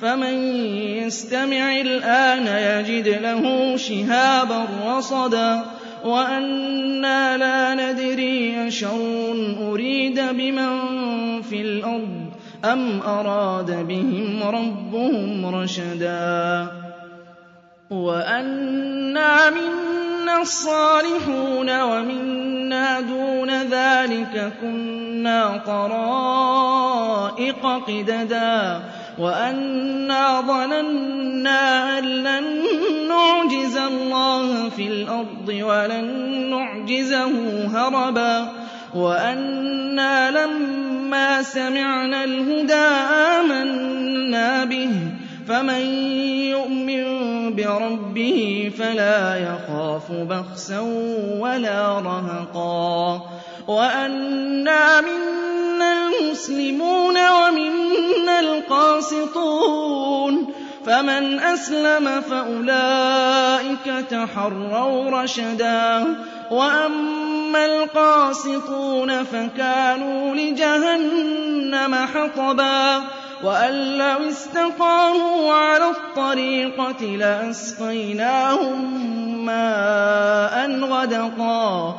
فمن يستمع الآن يجد له شهابا رصدا وأنا لا ندري أشر أريد بمن في الأرض أم أراد بهم ربهم رشدا وأنا منا الصالحون ومنا دون ذلك كنا طرائق قددا وأنا ظننا أن لن نعجز الله في الأرض ولن نعجزه هربا وأنا لما سمعنا الهدى آمنا به فمن يؤمن بربه فلا يخاف بخسا ولا رهقا وأنا منا المسلمون ومنا القاسطون فمن أسلم فأولئك تحروا رشدا وأما القاسطون فكانوا لجهنم حطبا وأن لو استقاموا على الطريقة لأسقيناهم ماء غدقا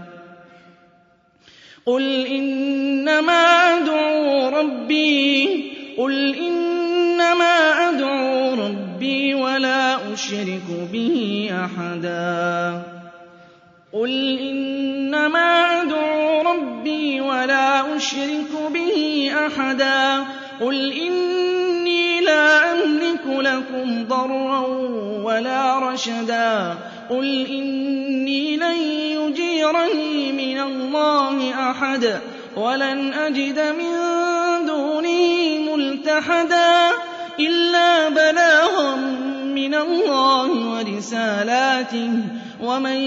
قل إنما أدعو ربي قل إنما أدعو ربي ولا أشرك به أحدا. قل إنما أدعو ربي ولا أشرك به أحدا. قل إني لا أملك لكم ضرا ولا رشدا. قل إني لن يجيرني من الله أحد ولن أجد من دونه ملتحدا إلا بلاغا من الله ورسالاته ومن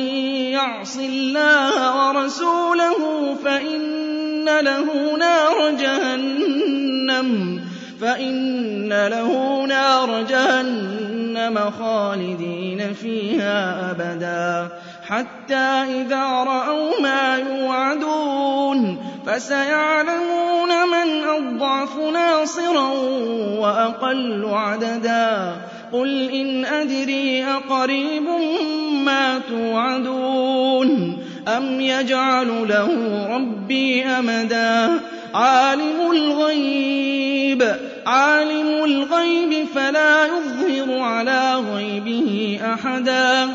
يعص الله ورسوله فإن له نار جهنم فإن له نار جهنم خالدين فيها أبدا حتى إذا رأوا ما يوعدون فسيعلمون من أضعف ناصرا وأقل عددا. قل إن أدري أقريب ما توعدون أم يجعل له ربي أمدا؟ عالم الغيب عالم الغيب فلا يظهر على غيبه أحدا.